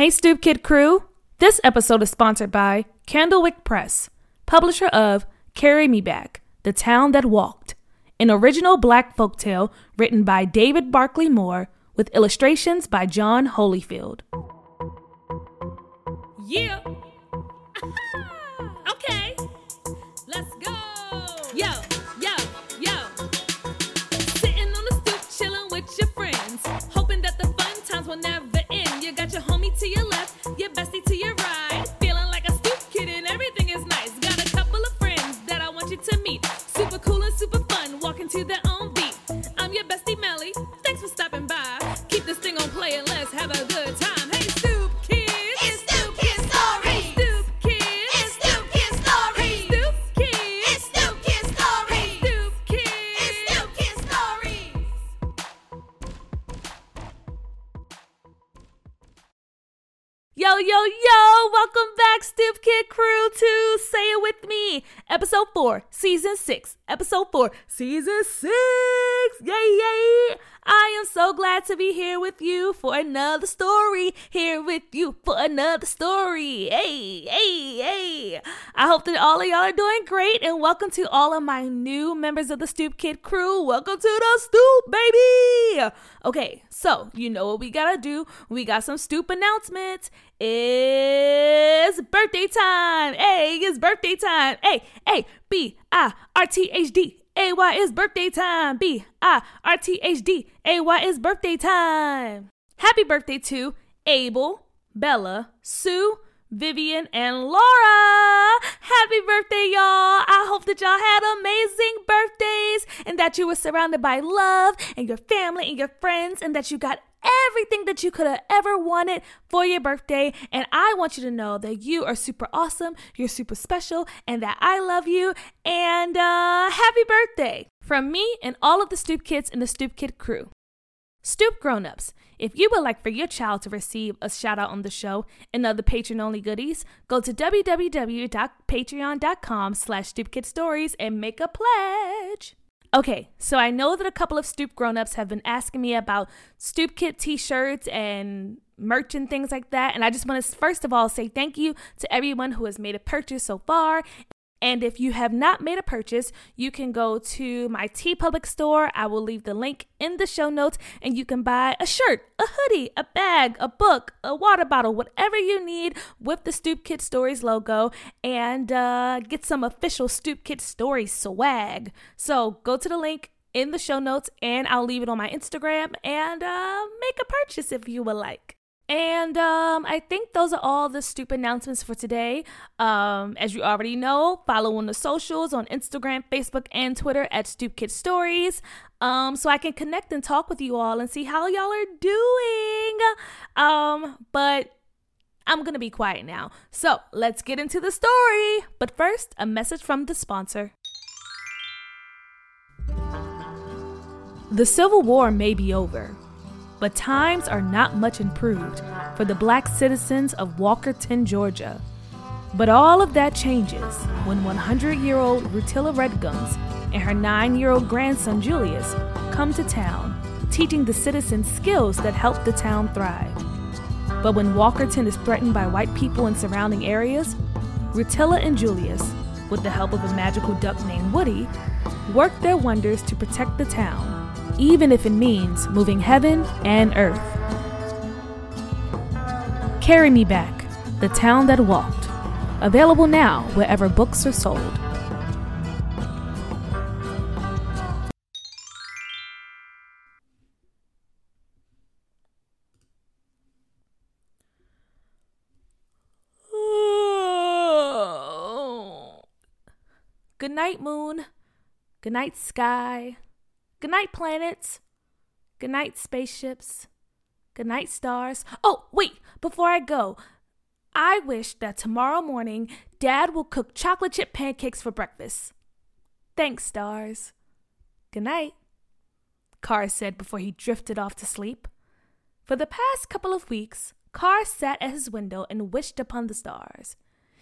Hey, Stoop Kid crew! This episode is sponsored by Candlewick Press, publisher of Carry Me Back, The Town That Walked, an original black folktale written by David Barclay Moore with illustrations by John Holyfield. Yeah. To your left, your bestie season 6! Yay, yay! I am so glad to be here with you for another story. Here with you for another story. Hey, hey, hey! I hope that all of y'all are doing great, and welcome to all of my new members of the Stoop Kid crew. Welcome to the Stoop, baby! Okay, so you know what we gotta do. We got some Stoop announcements. It's birthday time. Hey, it's birthday time. Hey, hey, B I R T H D. A Y is birthday time. B I R T H D. A Y is birthday time. Happy birthday to Abel, Bella, Sue, Vivian, and Laura. Happy birthday, y'all. I hope that y'all had amazing birthdays and that you were surrounded by love and your family and your friends and that you got everything that you could have ever wanted for your birthday. And I want you to know that you are super awesome, you're super special, and that I love you. And uh, happy birthday from me and all of the Stoop Kids and the Stoop Kid crew. Stoop grown-ups, if you would like for your child to receive a shout out on the show and other patron-only goodies, go to www.patreon.com slash stoopkidstories and make a pledge. Okay, so I know that a couple of Stoop grown-ups have been asking me about Stoop Kid t-shirts and merch and things like that, and I just want to first of all say thank you to everyone who has made a purchase so far. And if you have not made a purchase, you can go to my TeePublic store. I will leave the link in the show notes, and you can buy a shirt, a hoodie, a bag, a book, a water bottle, whatever you need with the Stoop Kid Stories logo, and uh, get some official Stoop Kid Stories swag. So go to the link in the show notes, and I'll leave it on my Instagram, and uh, make a purchase if you would like. And um, I think those are all the stupid announcements for today. Um, as you already know, follow on the socials on Instagram, Facebook, and Twitter at Stoop Kid Stories. Um, so I can connect and talk with you all and see how y'all are doing. Um, but I'm gonna be quiet now. So let's get into the story. But first, a message from the sponsor. The Civil War may be over, but times are not much improved for the black citizens of Walkerton, Georgia. But all of that changes when 100 year old Rutilla Redgums and her 9 year old grandson Julius come to town, teaching the citizens skills that help the town thrive. But when Walkerton is threatened by white people in surrounding areas, Rutilla and Julius, with the help of a magical duck named Woody, work their wonders to protect the town even if it means moving heaven and earth. Carry Me Back, The Town That Walked. Available now wherever books are sold. Good night, moon. Good night, sky. Good night, planets. Good night, spaceships. Good night, stars. Oh, wait, before I go, I wish that tomorrow morning Dad will cook chocolate chip pancakes for breakfast. Thanks, stars. Good night, Carr said before he drifted off to sleep. For the past couple of weeks, Carr sat at his window and wished upon the stars.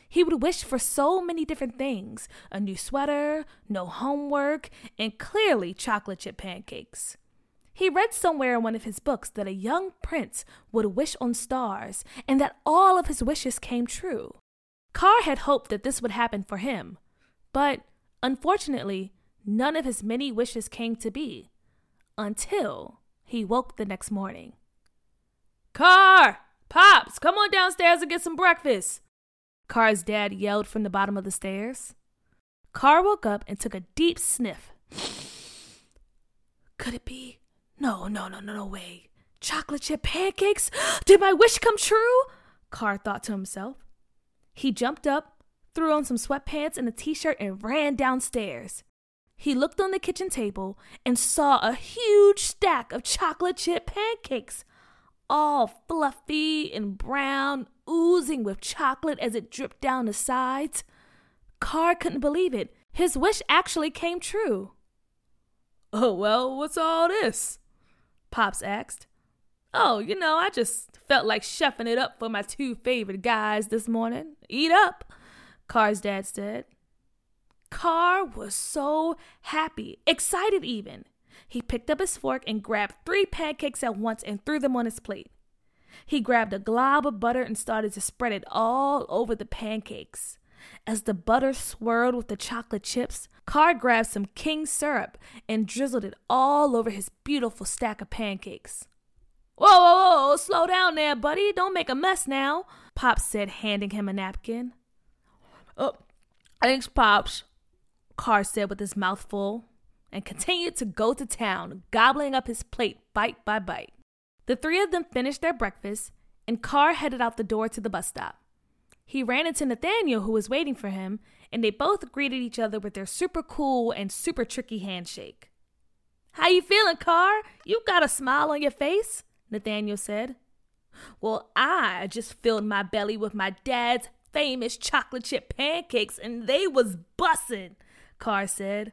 He would wish for so many different things a new sweater, no homework, and clearly chocolate chip pancakes. He read somewhere in one of his books that a young prince would wish on stars and that all of his wishes came true. Carr had hoped that this would happen for him, but unfortunately, none of his many wishes came to be until he woke the next morning. Carr! Pops, come on downstairs and get some breakfast. Car's dad yelled from the bottom of the stairs. Car woke up and took a deep sniff. Could it be? No, no, no, no, no way. Chocolate chip pancakes? Did my wish come true? Car thought to himself. He jumped up, threw on some sweatpants and a t shirt, and ran downstairs. He looked on the kitchen table and saw a huge stack of chocolate chip pancakes, all fluffy and brown, oozing with chocolate as it dripped down the sides. Car couldn't believe it. His wish actually came true. Oh, well, what's all this? Pops asked. Oh, you know, I just felt like chefing it up for my two favorite guys this morning. Eat up, Car's dad said. Car was so happy, excited even. He picked up his fork and grabbed three pancakes at once and threw them on his plate. He grabbed a glob of butter and started to spread it all over the pancakes. As the butter swirled with the chocolate chips, Car grabbed some king syrup and drizzled it all over his beautiful stack of pancakes. Whoa, whoa, whoa, slow down there, buddy. Don't make a mess now, Pops said, handing him a napkin. Oh, thanks, Pops, Car said with his mouth full, and continued to go to town, gobbling up his plate bite by bite. The three of them finished their breakfast, and Carr headed out the door to the bus stop. He ran into Nathaniel, who was waiting for him, and they both greeted each other with their super cool and super tricky handshake. How you feeling, Carr? You got a smile on your face, Nathaniel said. Well, I just filled my belly with my dad's famous chocolate chip pancakes, and they was bussin', Carr said.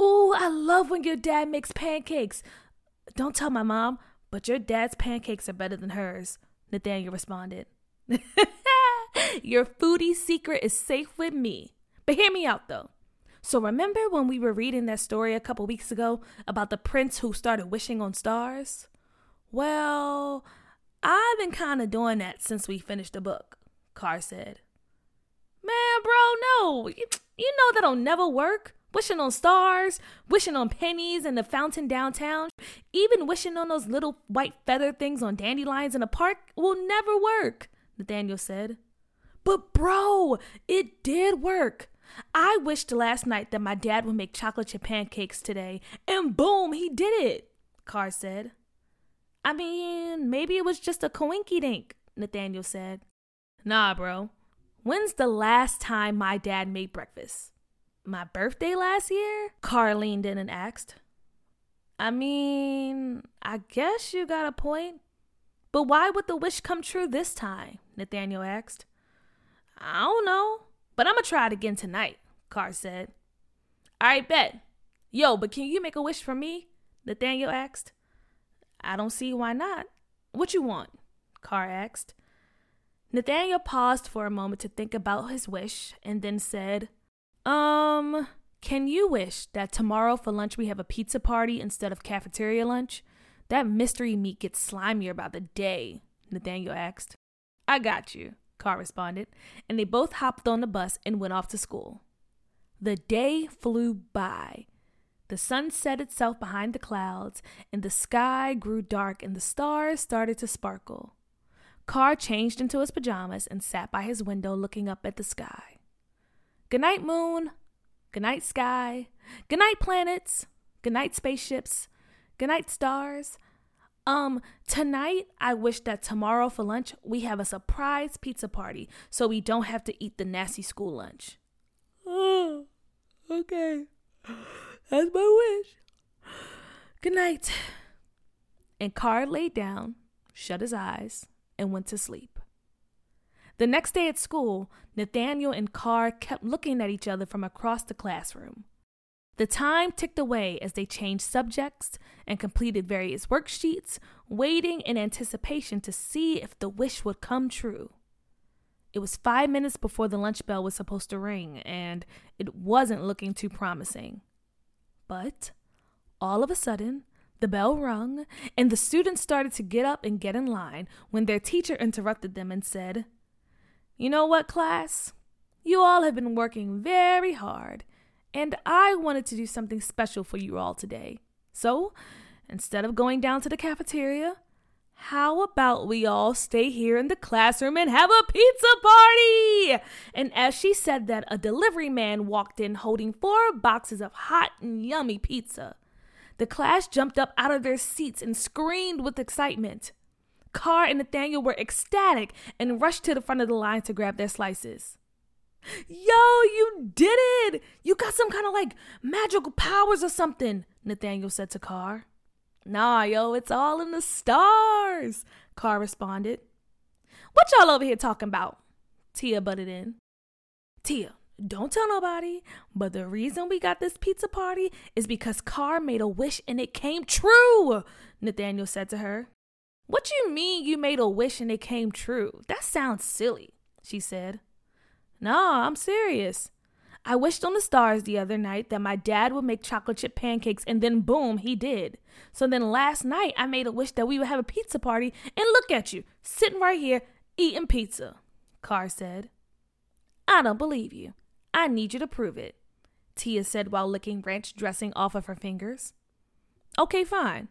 Ooh, I love when your dad makes pancakes. Don't tell my mom, but your dad's pancakes are better than hers, Nathaniel responded. your foodie secret is safe with me. But hear me out though. So remember when we were reading that story a couple weeks ago about the prince who started wishing on stars? Well, I've been kind of doing that since we finished the book, Car said. Man, bro, no. You, you know that'll never work. Wishing on stars, wishing on pennies in the fountain downtown, even wishing on those little white feather things on dandelions in the park will never work, Nathaniel said. But, bro, it did work. I wished last night that my dad would make chocolate chip pancakes today, and boom, he did it, Car said. I mean, maybe it was just a coinky dink, Nathaniel said. Nah, bro. When's the last time my dad made breakfast? My birthday last year? Car leaned in and asked. I mean, I guess you got a point. But why would the wish come true this time? Nathaniel asked. I don't know, but I'm gonna try it again tonight, Car said. All right, bet. Yo, but can you make a wish for me? Nathaniel asked. I don't see why not. What you want? Car asked. Nathaniel paused for a moment to think about his wish and then said, Um, can you wish that tomorrow for lunch we have a pizza party instead of cafeteria lunch? That mystery meat gets slimier by the day, Nathaniel asked. I got you, Carr responded, and they both hopped on the bus and went off to school. The day flew by. The sun set itself behind the clouds, and the sky grew dark, and the stars started to sparkle. Carr changed into his pajamas and sat by his window looking up at the sky. Good night, moon. Good night, sky. Good night, planets. Good night, spaceships. Good night, stars. Um, tonight, I wish that tomorrow for lunch we have a surprise pizza party so we don't have to eat the nasty school lunch. Oh, okay. That's my wish. Good night. And Car laid down, shut his eyes, and went to sleep. The next day at school, Nathaniel and Car kept looking at each other from across the classroom. The time ticked away as they changed subjects and completed various worksheets, waiting in anticipation to see if the wish would come true. It was five minutes before the lunch bell was supposed to ring, and it wasn't looking too promising. But all of a sudden, The bell rung, and the students started to get up and get in line when their teacher interrupted them and said, You know what, class? You all have been working very hard, and I wanted to do something special for you all today. So, instead of going down to the cafeteria, how about we all stay here in the classroom and have a pizza party? And as she said that, a delivery man walked in holding four boxes of hot and yummy pizza. The class jumped up out of their seats and screamed with excitement. Carr and Nathaniel were ecstatic and rushed to the front of the line to grab their slices. Yo, you did it! You got some kind of like magical powers or something, Nathaniel said to Carr. Nah, yo, it's all in the stars, Carr responded. What y'all over here talking about? Tia butted in. Tia, don't tell nobody, but the reason we got this pizza party is because Carr made a wish and it came true, Nathaniel said to her. What you mean you made a wish and it came true? That sounds silly, she said. Nah, I'm serious. I wished on the stars the other night that my dad would make chocolate chip pancakes, and then boom, he did. So then last night, I made a wish that we would have a pizza party, and look at you, sitting right here, eating pizza, Carr said. I don't believe you. I need you to prove it, Tia said while licking ranch dressing off of her fingers. Okay, fine.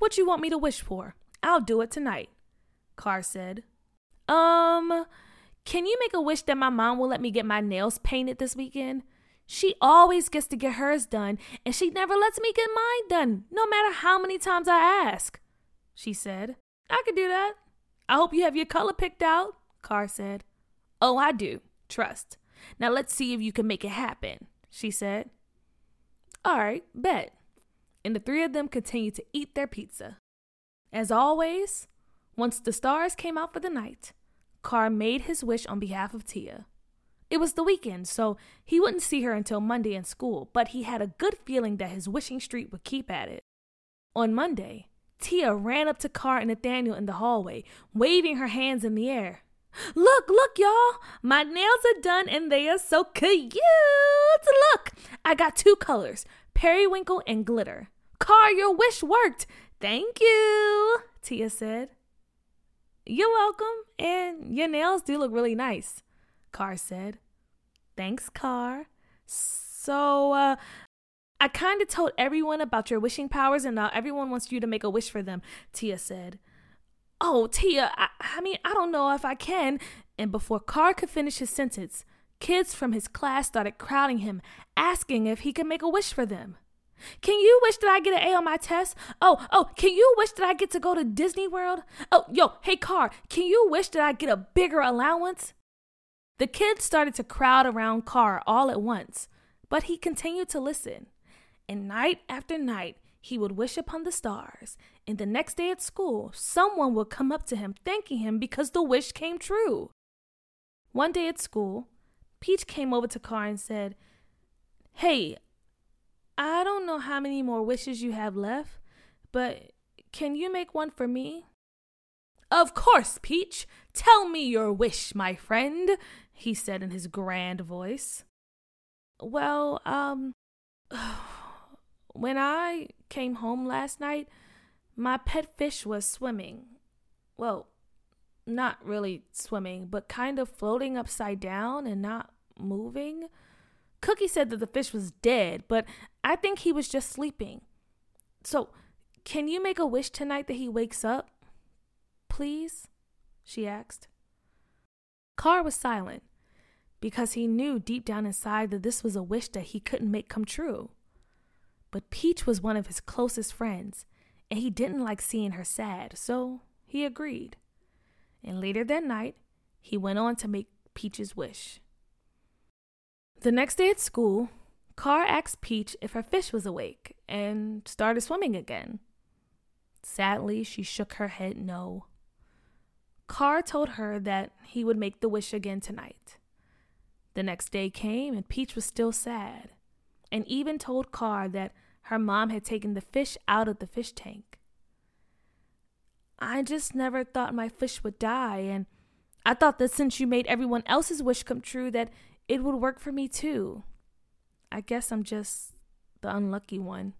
What you want me to wish for? I'll do it tonight, Carr said. Um, can you make a wish that my mom will let me get my nails painted this weekend? She always gets to get hers done, and she never lets me get mine done, no matter how many times I ask. She said, I could do that. I hope you have your color picked out, Carr said. Oh, I do. Trust. Now let's see if you can make it happen, she said. All right, bet. And the three of them continued to eat their pizza. As always, once the stars came out for the night, Carr made his wish on behalf of Tia. It was the weekend, so he wouldn't see her until Monday in school, but he had a good feeling that his wishing streak would keep at it. On Monday, Tia ran up to Carr and Nathaniel in the hallway, waving her hands in the air. Look, look, y'all! My nails are done and they are so cute! Look! I got two colors periwinkle and glitter. Carr, your wish worked! Thank you, Tia said. You're welcome, and your nails do look really nice, Carr said. Thanks, Carr. So, uh, I kind of told everyone about your wishing powers, and now everyone wants you to make a wish for them, Tia said. Oh, Tia, I, I mean, I don't know if I can. And before Carr could finish his sentence, kids from his class started crowding him, asking if he could make a wish for them. Can you wish that I get an A on my test? Oh, oh, can you wish that I get to go to Disney World? Oh, yo, hey, Carr, can you wish that I get a bigger allowance? The kids started to crowd around Carr all at once, but he continued to listen. And night after night, he would wish upon the stars. And the next day at school, someone would come up to him thanking him because the wish came true. One day at school, Peach came over to Carr and said, Hey, I don't know how many more wishes you have left, but can you make one for me? Of course, Peach. Tell me your wish, my friend, he said in his grand voice. Well, um, when I came home last night, my pet fish was swimming. Well, not really swimming, but kind of floating upside down and not moving. Cookie said that the fish was dead, but I think he was just sleeping. So, can you make a wish tonight that he wakes up? Please? she asked. Carr was silent because he knew deep down inside that this was a wish that he couldn't make come true. But Peach was one of his closest friends, and he didn't like seeing her sad, so he agreed. And later that night, he went on to make Peach's wish. The next day at school, Carr asked Peach if her fish was awake and started swimming again. Sadly, she shook her head no. Carr told her that he would make the wish again tonight. The next day came and Peach was still sad, and even told Carr that her mom had taken the fish out of the fish tank. I just never thought my fish would die, and I thought that since you made everyone else's wish come true, that it would work for me too. I guess I'm just the unlucky one,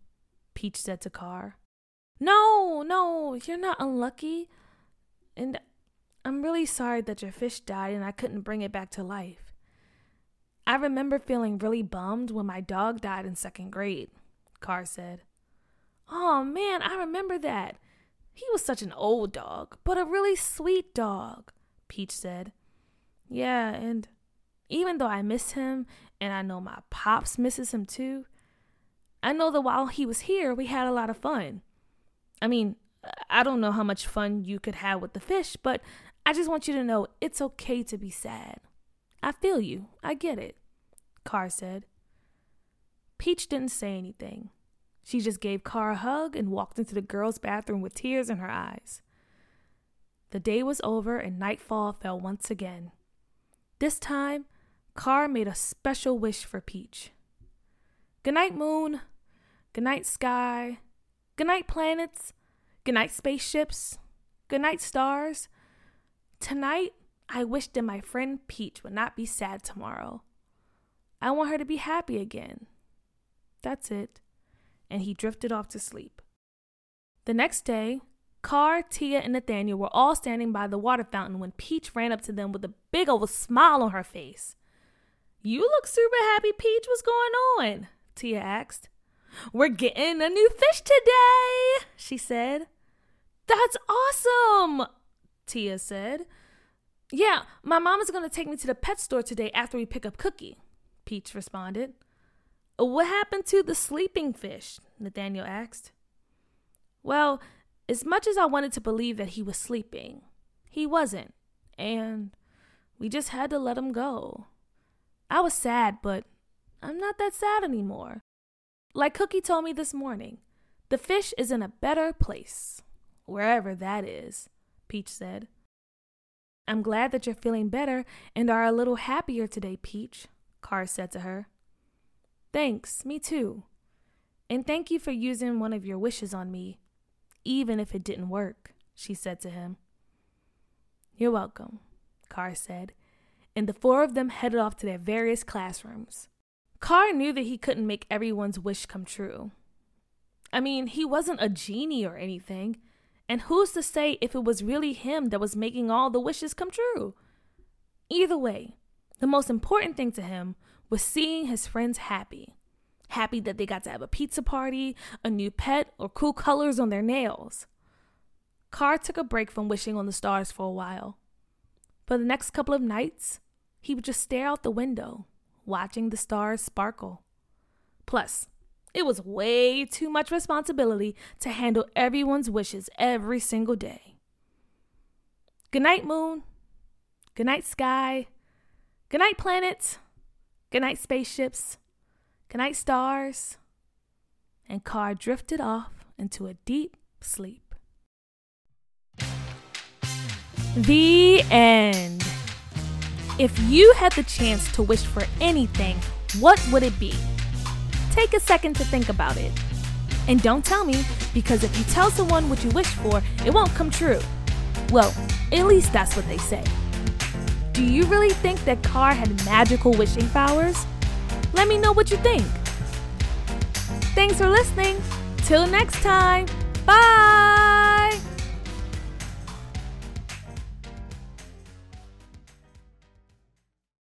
Peach said to Carr. No, no, you're not unlucky. And I'm really sorry that your fish died and I couldn't bring it back to life. I remember feeling really bummed when my dog died in second grade, Car said. Oh man, I remember that. He was such an old dog, but a really sweet dog, Peach said. Yeah, and even though I miss him and I know my pops misses him too, I know that while he was here, we had a lot of fun. I mean, I don't know how much fun you could have with the fish, but I just want you to know it's okay to be sad. I feel you. I get it, Car said. Peach didn't say anything. She just gave Car a hug and walked into the girls' bathroom with tears in her eyes. The day was over and nightfall fell once again. This time, Car made a special wish for Peach. Good night, moon. Good night, sky. Good night, planets. Good night, spaceships. Good night, stars. Tonight, I wish that my friend Peach would not be sad tomorrow. I want her to be happy again. That's it. And he drifted off to sleep. The next day, Car, Tia, and Nathaniel were all standing by the water fountain when Peach ran up to them with a big old smile on her face. You look super happy, Peach. What's going on? Tia asked. We're getting a new fish today, she said. That's awesome, Tia said. Yeah, my mom is going to take me to the pet store today after we pick up Cookie, Peach responded. What happened to the sleeping fish? Nathaniel asked. Well, as much as I wanted to believe that he was sleeping, he wasn't, and we just had to let him go. I was sad, but I'm not that sad anymore. Like Cookie told me this morning, the fish is in a better place, wherever that is, Peach said. I'm glad that you're feeling better and are a little happier today, Peach, Car said to her. Thanks, me too. And thank you for using one of your wishes on me even if it didn't work, she said to him. You're welcome, Car said, and the four of them headed off to their various classrooms. Car knew that he couldn't make everyone's wish come true. I mean, he wasn't a genie or anything, and who's to say if it was really him that was making all the wishes come true? Either way, the most important thing to him was seeing his friends happy happy that they got to have a pizza party, a new pet, or cool colors on their nails. Car took a break from wishing on the stars for a while. For the next couple of nights, he would just stare out the window, watching the stars sparkle. Plus, it was way too much responsibility to handle everyone's wishes every single day. Good night, moon. Good night, sky. Good night, planets. Good night, spaceships. Good night, stars. And Car drifted off into a deep sleep. The end. If you had the chance to wish for anything, what would it be? Take a second to think about it. And don't tell me, because if you tell someone what you wish for, it won't come true. Well, at least that's what they say. Do you really think that Car had magical wishing powers? Let me know what you think. Thanks for listening. Till next time. Bye.